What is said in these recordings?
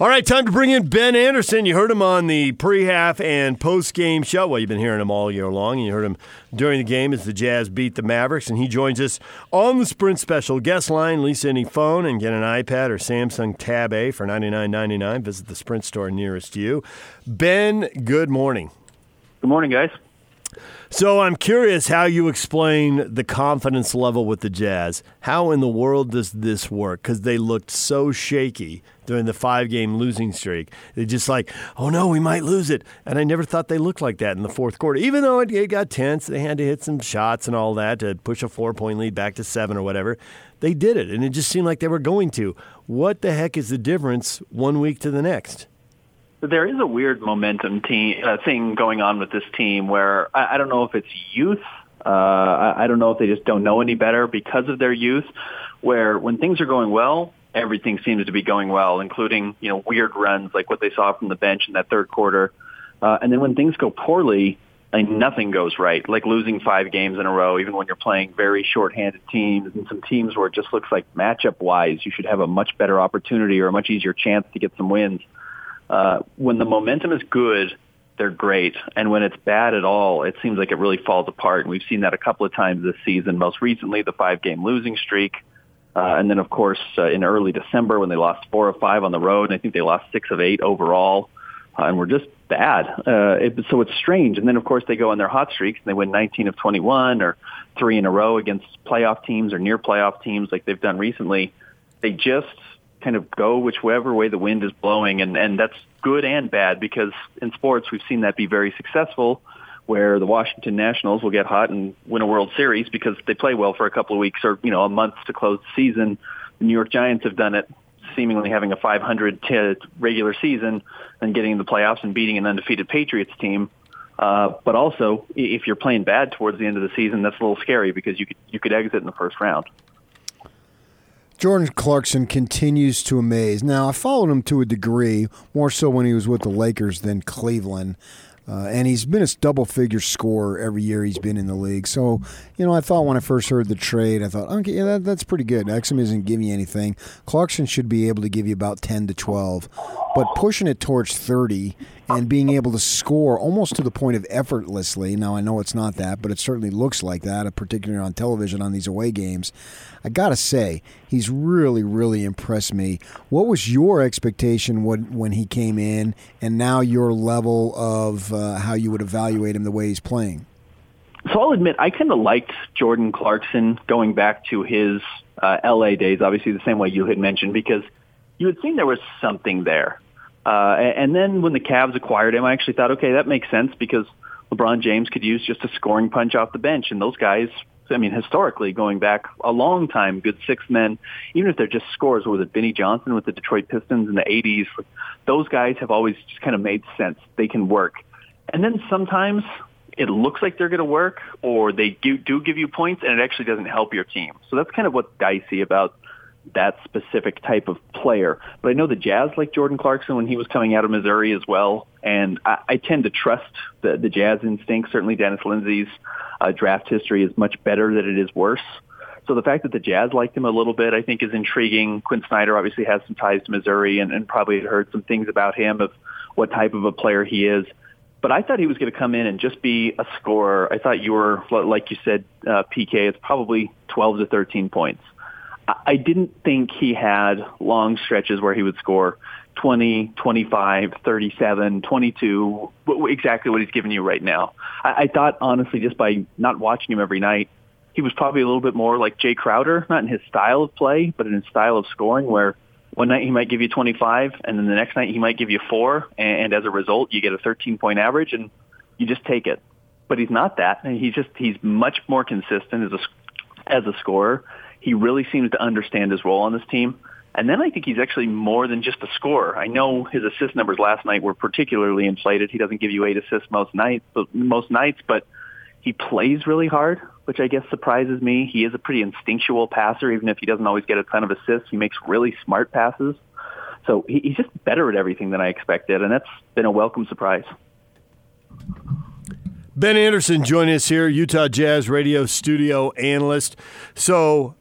All right, time to bring in Ben Anderson. You heard him on the pre-half and post-game show. Well, you've been hearing him all year long. And you heard him during the game as the Jazz beat the Mavericks, and he joins us on the Sprint Special guest line. Lease any phone and get an iPad or Samsung Tab A for ninety nine ninety nine. Visit the Sprint store nearest you. Ben, good morning. Good morning, guys. So I'm curious how you explain the confidence level with the Jazz. How in the world does this work? Because they looked so shaky during the five game losing streak. They just like, oh no, we might lose it. And I never thought they looked like that in the fourth quarter. Even though it, it got tense, they had to hit some shots and all that to push a four point lead back to seven or whatever. They did it, and it just seemed like they were going to. What the heck is the difference one week to the next? there is a weird momentum team, uh, thing going on with this team where I, I don't know if it's youth. Uh, I, I don't know if they just don't know any better because of their youth. Where when things are going well, everything seems to be going well, including you know weird runs like what they saw from the bench in that third quarter. Uh, and then when things go poorly, like nothing goes right. Like losing five games in a row, even when you're playing very short-handed teams and some teams where it just looks like matchup-wise, you should have a much better opportunity or a much easier chance to get some wins. Uh, when the momentum is good, they're great. And when it's bad at all, it seems like it really falls apart. And we've seen that a couple of times this season. Most recently, the five-game losing streak. Uh, and then, of course, uh, in early December when they lost four of five on the road, and I think they lost six of eight overall, uh, and were just bad. Uh, it, so it's strange. And then, of course, they go on their hot streaks and they win 19 of 21 or three in a row against playoff teams or near playoff teams like they've done recently. They just kind of go whichever way the wind is blowing, and and that's good and bad because in sports we've seen that be very successful, where the Washington Nationals will get hot and win a World Series because they play well for a couple of weeks or you know a month to close the season. The New York Giants have done it, seemingly having a 500 t- regular season and getting in the playoffs and beating an undefeated Patriots team. Uh, but also, if you're playing bad towards the end of the season, that's a little scary because you could you could exit in the first round. Jordan Clarkson continues to amaze. Now, I followed him to a degree, more so when he was with the Lakers than Cleveland. Uh, and he's been a double figure scorer every year he's been in the league. So, you know, I thought when I first heard the trade, I thought, okay, yeah, that, that's pretty good. Exum isn't giving you anything. Clarkson should be able to give you about 10 to 12. But pushing it towards 30 and being able to score almost to the point of effortlessly. Now, I know it's not that, but it certainly looks like that, particularly on television on these away games. I got to say, he's really, really impressed me. What was your expectation when, when he came in, and now your level of uh, how you would evaluate him the way he's playing? So I'll admit, I kind of liked Jordan Clarkson going back to his uh, LA days, obviously the same way you had mentioned, because you had seen there was something there. Uh, and then when the Cavs acquired him, I actually thought, okay, that makes sense because LeBron James could use just a scoring punch off the bench, and those guys I mean, historically, going back a long time, good six men, even if they're just scores, was it Vinnie Johnson with the Detroit Pistons in the 80s? Those guys have always just kind of made sense. They can work. And then sometimes it looks like they're going to work or they do, do give you points and it actually doesn't help your team. So that's kind of what's dicey about that specific type of player. But I know the Jazz like Jordan Clarkson when he was coming out of Missouri as well. And I, I tend to trust the, the Jazz instinct. Certainly Dennis Lindsey's uh, draft history is much better than it is worse. So the fact that the Jazz liked him a little bit, I think, is intriguing. Quin Snyder obviously has some ties to Missouri and, and probably heard some things about him of what type of a player he is. But I thought he was going to come in and just be a scorer. I thought you were, like you said, uh, PK, it's probably 12 to 13 points. I didn't think he had long stretches where he would score 20, 25, 37, 22, exactly what he's giving you right now. I, I thought, honestly, just by not watching him every night, he was probably a little bit more like Jae Crowder, not in his style of play, but in his style of scoring, where one night he might give you 25, and then the next night he might give you four, and as a result, you get a 13-point average, and you just take it. But he's not that. He's just he's much more consistent as a as a scorer. He really seems to understand his role on this team. And then I think he's actually more than just a scorer. I know his assist numbers last night were particularly inflated. He doesn't give you eight assists most nights, but most nights, but he plays really hard, which I guess surprises me. He is a pretty instinctual passer, even if he doesn't always get a ton of assists. He makes really smart passes. So he's just better at everything than I expected, and that's been a welcome surprise. Ben Anderson joining us here, Utah Jazz radio studio analyst. So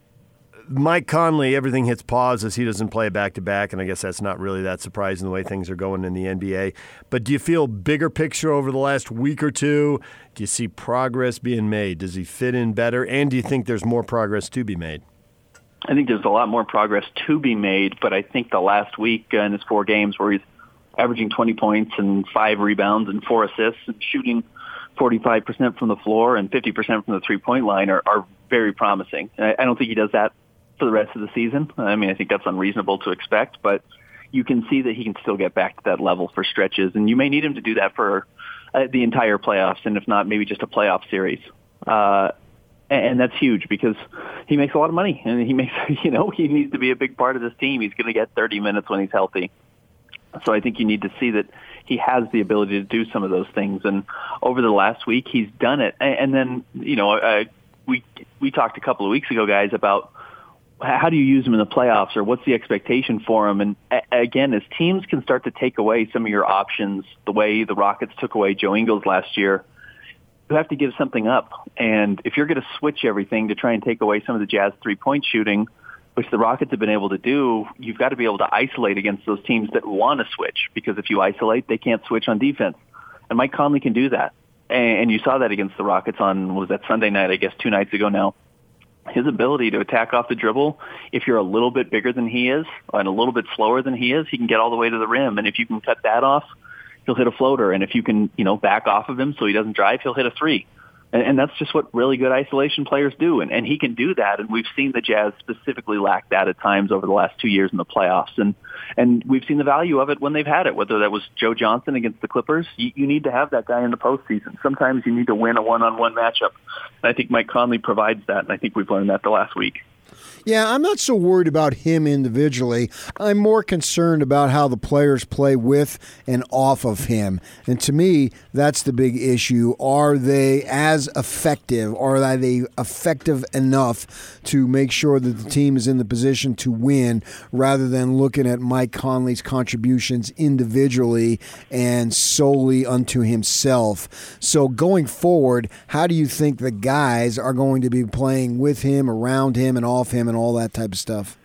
Mike Conley, everything hits pause as he doesn't play back to back, and I guess that's not really that surprising the way things are going in the NBA. But do you feel bigger picture over the last week or two? Do you see progress being made? Does he fit in better? And do you think there's more progress to be made? I think there's a lot more progress to be made, but I think the last week in his four games where he's averaging 20 points and five rebounds and four assists and shooting 45% from the floor and 50% from the three-point line are, are very promising. I, I don't think he does that for the rest of the season. I mean, I think that's unreasonable to expect, but you can see that he can still get back to that level for stretches, and you may need him to do that for uh, the entire playoffs, and if not, maybe just a playoff series. Uh, and that's huge because he makes a lot of money, and he makes you know he needs to be a big part of this team. He's going to get 30 minutes when he's healthy, so I think you need to see that he has the ability to do some of those things. And over the last week, he's done it. And then you know, uh, we we talked a couple of weeks ago, guys, about how do you use them in the playoffs or what's the expectation for them? And again, as teams can start to take away some of your options, the way the Rockets took away Joe Ingles last year, you have to give something up. And if you're going to switch everything to try and take away some of the Jazz three-point shooting, which the Rockets have been able to do, you've got to be able to isolate against those teams that want to switch because if you isolate, they can't switch on defense. And Mike Conley can do that. And you saw that against the Rockets on, was that Sunday night, I guess two nights ago now his ability to attack off the dribble, if you're a little bit bigger than he is and a little bit slower than he is, he can get all the way to the rim. And if you can cut that off, he'll hit a floater. And if you can, you know, back off of him so he doesn't drive, he'll hit a three. And, and that's just what really good isolation players do. And, and he can do that. And we've seen the Jazz specifically lack that at times over the last two years in the playoffs. And, and we've seen the value of it when they've had it, whether that was Joe Johnson against the Clippers. You, you need to have that guy in the postseason. Sometimes you need to win a one-on-one matchup. And I think Mike Conley provides that. And I think we've learned that the last week. Yeah, I'm not so worried about him individually. I'm more concerned about how the players play with and off of him. And to me, that's the big issue. Are they as effective? Are they effective enough to make sure that the team is in the position to win rather than looking at Mike Conley's contributions individually and solely unto himself? So going forward, how do you think the guys are going to be playing with him, around him, and off him? And all that type of stuff?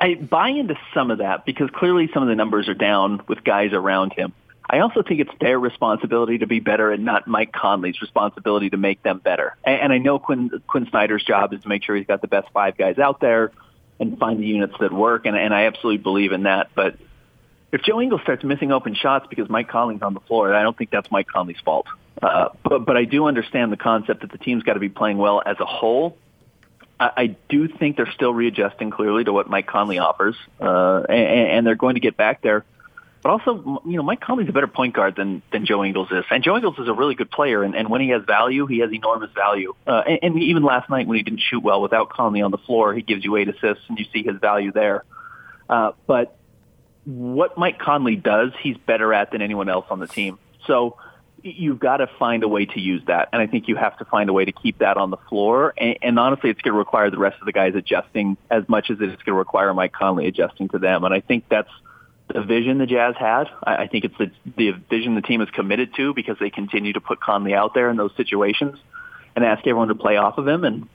I buy into some of that because clearly some of the numbers are down with guys around him. I also think it's their responsibility to be better and not Mike Conley's responsibility to make them better. And I know Quin, Quin Snyder's job is to make sure he's got the best five guys out there and find the units that work, and, and I absolutely believe in that. But if Joe Ingles starts missing open shots because Mike Conley's on the floor, I don't think that's Mike Conley's fault. Uh, but, but I do understand the concept that the team's got to be playing well as a whole I, do think they're still readjusting clearly to what Mike Conley offers, uh, and, and they're going to get back there. But also, you know, Mike Conley's a better point guard than than Joe Ingles is, and Joe Ingles is a really good player. And, and when he has value, he has enormous value. Uh, and, and even last night, when he didn't shoot well without Conley on the floor, he gives you eight assists, and you see his value there. Uh, but what Mike Conley does, he's better at than anyone else on the team. So you've got to find a way to use that. And I think you have to find a way to keep that on the floor. And, and honestly, it's going to require the rest of the guys adjusting as much as it's going to require Mike Conley adjusting to them. And I think that's the vision the Jazz had. I, I think it's the, the vision the team is committed to because they continue to put Conley out there in those situations and ask everyone to play off of him. And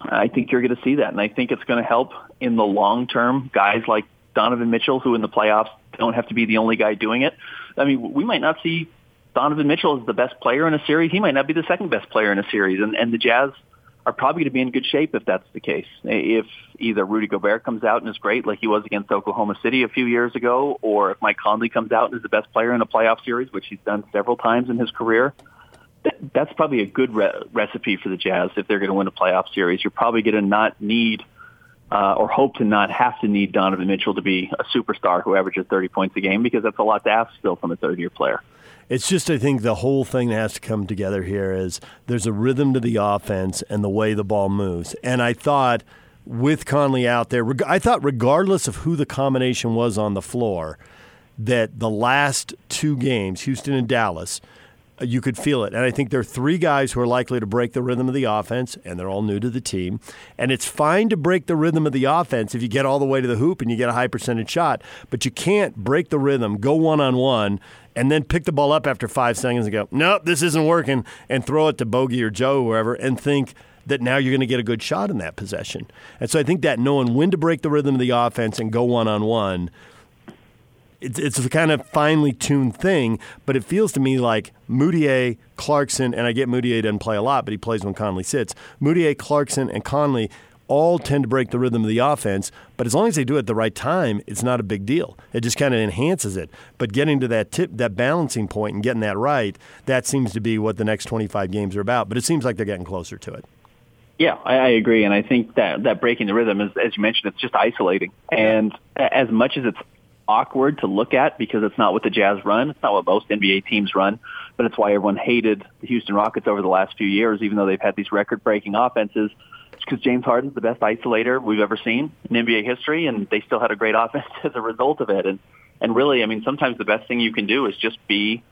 I think you're going to see that. And I think it's going to help in the long term. Guys like Donovan Mitchell, who in the playoffs don't have to be the only guy doing it. I mean, we might not see Donovan Mitchell is the best player in a series, he might not be the second best player in a series. And, and the Jazz are probably going to be in good shape if that's the case. If either Rudy Gobert comes out and is great, like he was against Oklahoma City a few years ago, or if Mike Conley comes out and is the best player in a playoff series, which he's done several times in his career, that's probably a good re- recipe for the Jazz if they're going to win a playoff series. You're probably going to not need uh, or hope to not have to need Donovan Mitchell to be a superstar who averages 30 points a game because that's a lot to ask still from a third-year player. It's just, I think, the whole thing that has to come together here is there's a rhythm to the offense and the way the ball moves. And I thought with Conley out there, I thought regardless of who the combination was on the floor, that the last two games, Houston and Dallas, you could feel it. And I think there are three guys who are likely to break the rhythm of the offense, and they're all new to the team. And it's fine to break the rhythm of the offense if you get all the way to the hoop and you get a high percentage shot, but you can't break the rhythm, go one on one, and then pick the ball up after five seconds and go, nope, this isn't working, and throw it to Bogey or Joe or whoever, and think that now you're going to get a good shot in that possession. And so I think that knowing when to break the rhythm of the offense and go one on one it's, it's a kind of finely tuned thing, but it feels to me like Mudiay, Clarkson, and I get Mudiay doesn't play a lot, but he plays when Conley sits. Mudiay, Clarkson, and Conley all tend to break the rhythm of the offense, but as long as they do it at the right time, it's not a big deal. It just kind of enhances it. But getting to that tip, that balancing point and getting that right, that seems to be what the next 25 games are about. But it seems like they're getting closer to it. Yeah, I, I agree, and I think that that breaking the rhythm is, as you mentioned, it's just isolating. And as much as it's awkward to look at because it's not what the Jazz run. It's not what most NBA teams run, but it's why everyone hated the Houston Rockets over the last few years, even though they've had these record-breaking offenses. Because James Harden's the best isolator we've ever seen in NBA history, and they still had a great offense as a result of it. And and really, I mean, sometimes the best thing you can do is just be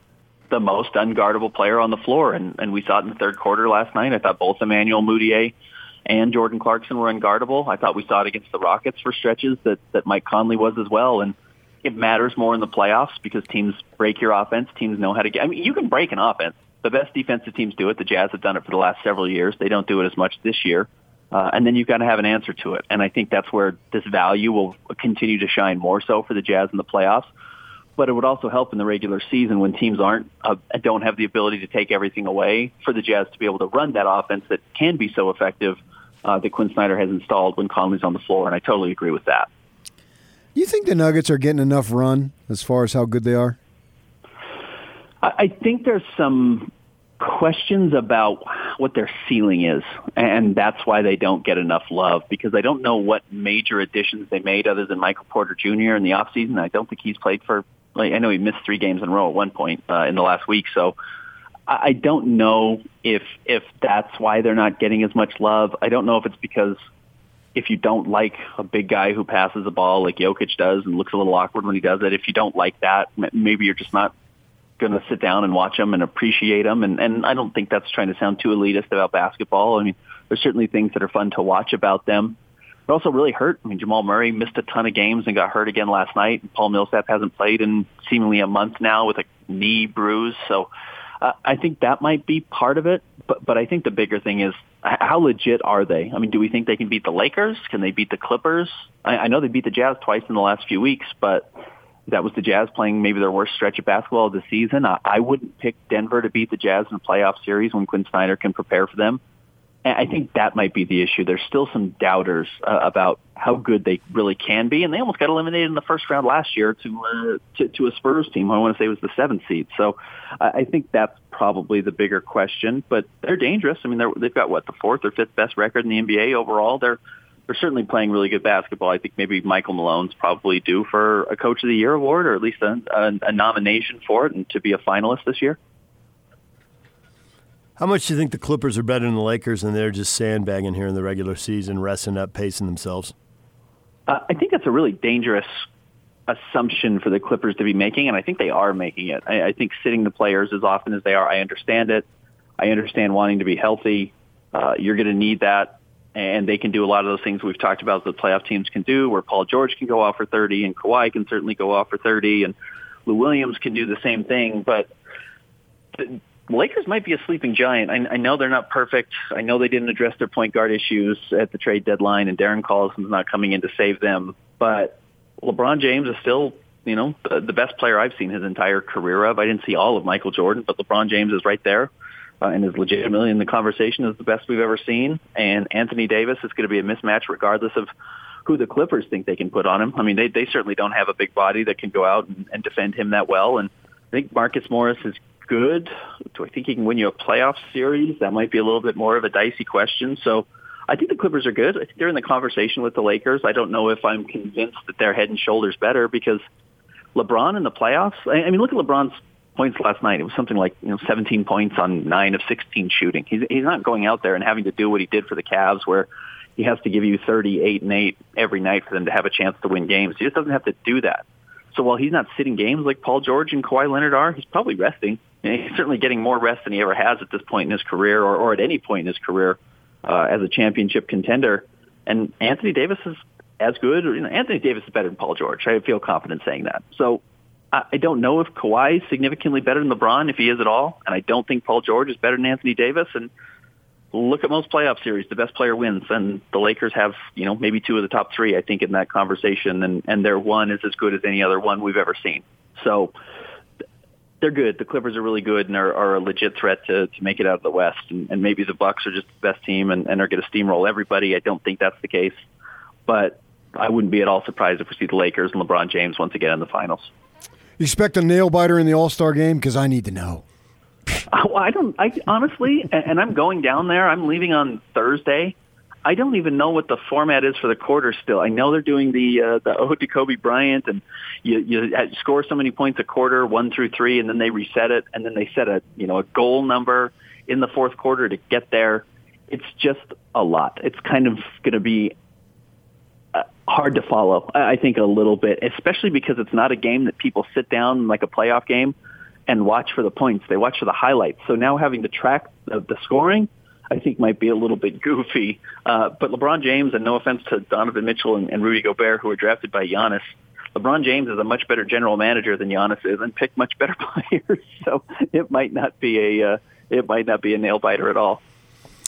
the most unguardable player on the floor, and and we saw it in the third quarter last night. I thought both Emmanuel Mudiay and Jordan Clarkson were unguardable. I thought we saw it against the Rockets for stretches that that Mike Conley was as well, and it matters more in the playoffs because teams break your offense. Teams know how to get. I mean, you can break an offense. The best defensive teams do it. The Jazz have done it for the last several years. They don't do it as much this year. Uh, and then you've got to have an answer to it. And I think that's where this value will continue to shine more so for the Jazz in the playoffs. But it would also help in the regular season when teams aren't uh, don't have the ability to take everything away for the Jazz to be able to run that offense that can be so effective uh, that Quin Snyder has installed when Conley's on the floor. And I totally agree with that. You think the Nuggets are getting enough run as far as how good they are? I think there's some questions about what their ceiling is, and that's why they don't get enough love because I don't know what major additions they made other than Michael Porter Jr. in the offseason. I don't think he's played for. Like, I know he missed three games in a row at one point uh, in the last week, so I don't know if if that's why they're not getting as much love. I don't know if it's because if you don't like a big guy who passes the ball like Jokic does and looks a little awkward when he does it, if you don't like that, maybe you're just not going to sit down and watch him and appreciate him. And, and I don't think that's trying to sound too elitist about basketball. I mean, there's certainly things that are fun to watch about them. But also really hurt. I mean, Jamal Murray missed a ton of games and got hurt again last night. And Paul Millsap hasn't played in seemingly a month now with a knee bruise. So uh, I think that might be part of it. But, but I think the bigger thing is how legit are they? I mean, do we think they can beat the Lakers? Can they beat the Clippers? I, I know they beat the Jazz twice in the last few weeks, but that was the Jazz playing maybe their worst stretch of basketball of the season. I, I wouldn't pick Denver to beat the Jazz in a playoff series when Quin Snyder can prepare for them. I think that might be the issue. There's still some doubters uh, about how good they really can be, and they almost got eliminated in the first round last year to uh, to, to a Spurs team. I want to say it was the seventh seed. So uh, I think that's probably the bigger question. But they're dangerous. I mean, they're, they've got what the fourth or fifth best record in the NBA overall. They're they're certainly playing really good basketball. I think maybe Michael Malone's probably due for a Coach of the Year award, or at least a, a, a nomination for it, and to be a finalist this year. How much do you think the Clippers are better than the Lakers and they're just sandbagging here in the regular season, resting up, pacing themselves? Uh, I think that's a really dangerous assumption for the Clippers to be making, and I think they are making it. I, I think sitting the players as often as they are, I understand it. I understand wanting to be healthy. Uh, you're going to need that, and they can do a lot of those things we've talked about that playoff teams can do, where Paul George can go off for 30, and Kawhi can certainly go off for 30, and Lou Williams can do the same thing, but Lakers might be a sleeping giant. I, I know they're not perfect. I know they didn't address their point guard issues at the trade deadline, and Darren Collison's not coming in to save them. But LeBron James is still, you know, the, best player I've seen his entire career of. I didn't see all of Michael Jordan, but LeBron James is right there. Uh, and is legitimately in the conversation as the best we've ever seen. And Anthony Davis is going to be a mismatch regardless of who the Clippers think they can put on him. I mean, they they certainly don't have a big body that can go out and, and defend him that well. And I think Marcus Morris is good? Do I think he can win you a playoff series? That might be a little bit more of a dicey question. So I think the Clippers are good. I think they're in the conversation with the Lakers. I don't know if I'm convinced that they're head and shoulders better because LeBron in the playoffs. I mean, look at LeBron's points last night. It was something like you know 17 points on nine of 16 shooting. He's he's not going out there and having to do what he did for the Cavs, where he has to give you 38 and eight every night for them to have a chance to win games. He just doesn't have to do that. So while he's not sitting games like Paul George and Kawhi Leonard are, he's probably resting he's certainly getting more rest than he ever has at this point in his career or, or at any point in his career uh, as a championship contender. And Anthony Davis is as good. You know, Anthony Davis is better than Paul George. I feel confident saying that. So I, I don't know if Kawhi is significantly better than LeBron, if he is at all. And I don't think Paul George is better than Anthony Davis. And look at most playoff series. The best player wins, and the Lakers have you know maybe two of the top three. I think in that conversation, and and their one is as good as any other one we've ever seen. So they're good. The Clippers are really good and are, are a legit threat to to make it out of the West. And, and maybe the Bucks are just the best team and, and are going to steamroll everybody. I don't think that's the case, but I wouldn't be at all surprised if we see the Lakers and LeBron James once again in the finals. You expect a nail biter in the All Star game? Because I need to know. I don't. I honestly, and I'm going down there. I'm leaving on Thursday. I don't even know what the format is for the quarter still. I know they're doing the uh, the ode to Kobe Bryant, and you you score so many points a quarter, one through three, and then they reset it, and then they set a you know a goal number in the fourth quarter to get there. It's just a lot. It's kind of going to be uh, hard to follow. I think a little bit, especially because it's not a game that people sit down like a playoff game and watch for the points. They watch for the highlights. So now having to track the, the scoring I think might be a little bit goofy. Uh, but LeBron James, and no offense to Donovan Mitchell and, and Rudy Gobert, who were drafted by Giannis, LeBron James is a much better general manager than Giannis is, and picked much better players. So it might not be a uh, it might not be a nail biter at all.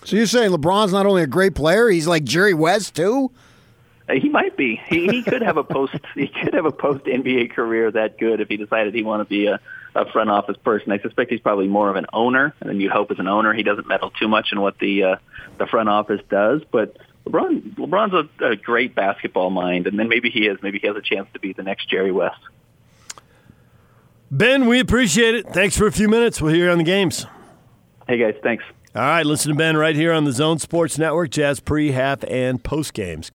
So you're saying LeBron's not only a great player, he's like Jerry West too? Uh, he might be. He, he could have a post. he could have a post NBA career that good if he decided he wanted to be a, a front office person. I suspect he's probably more of an owner, and you hope as an owner he doesn't meddle too much in what the uh, the front office does. But LeBron LeBron's a, a great basketball mind, and then maybe he is. Maybe he has a chance to be the next Jerry West. Ben, we appreciate it. Thanks for a few minutes. We'll hear you on the games. Hey guys, thanks. All right, listen to Ben right here on the Zone Sports Network, Jazz pre, half, and post games.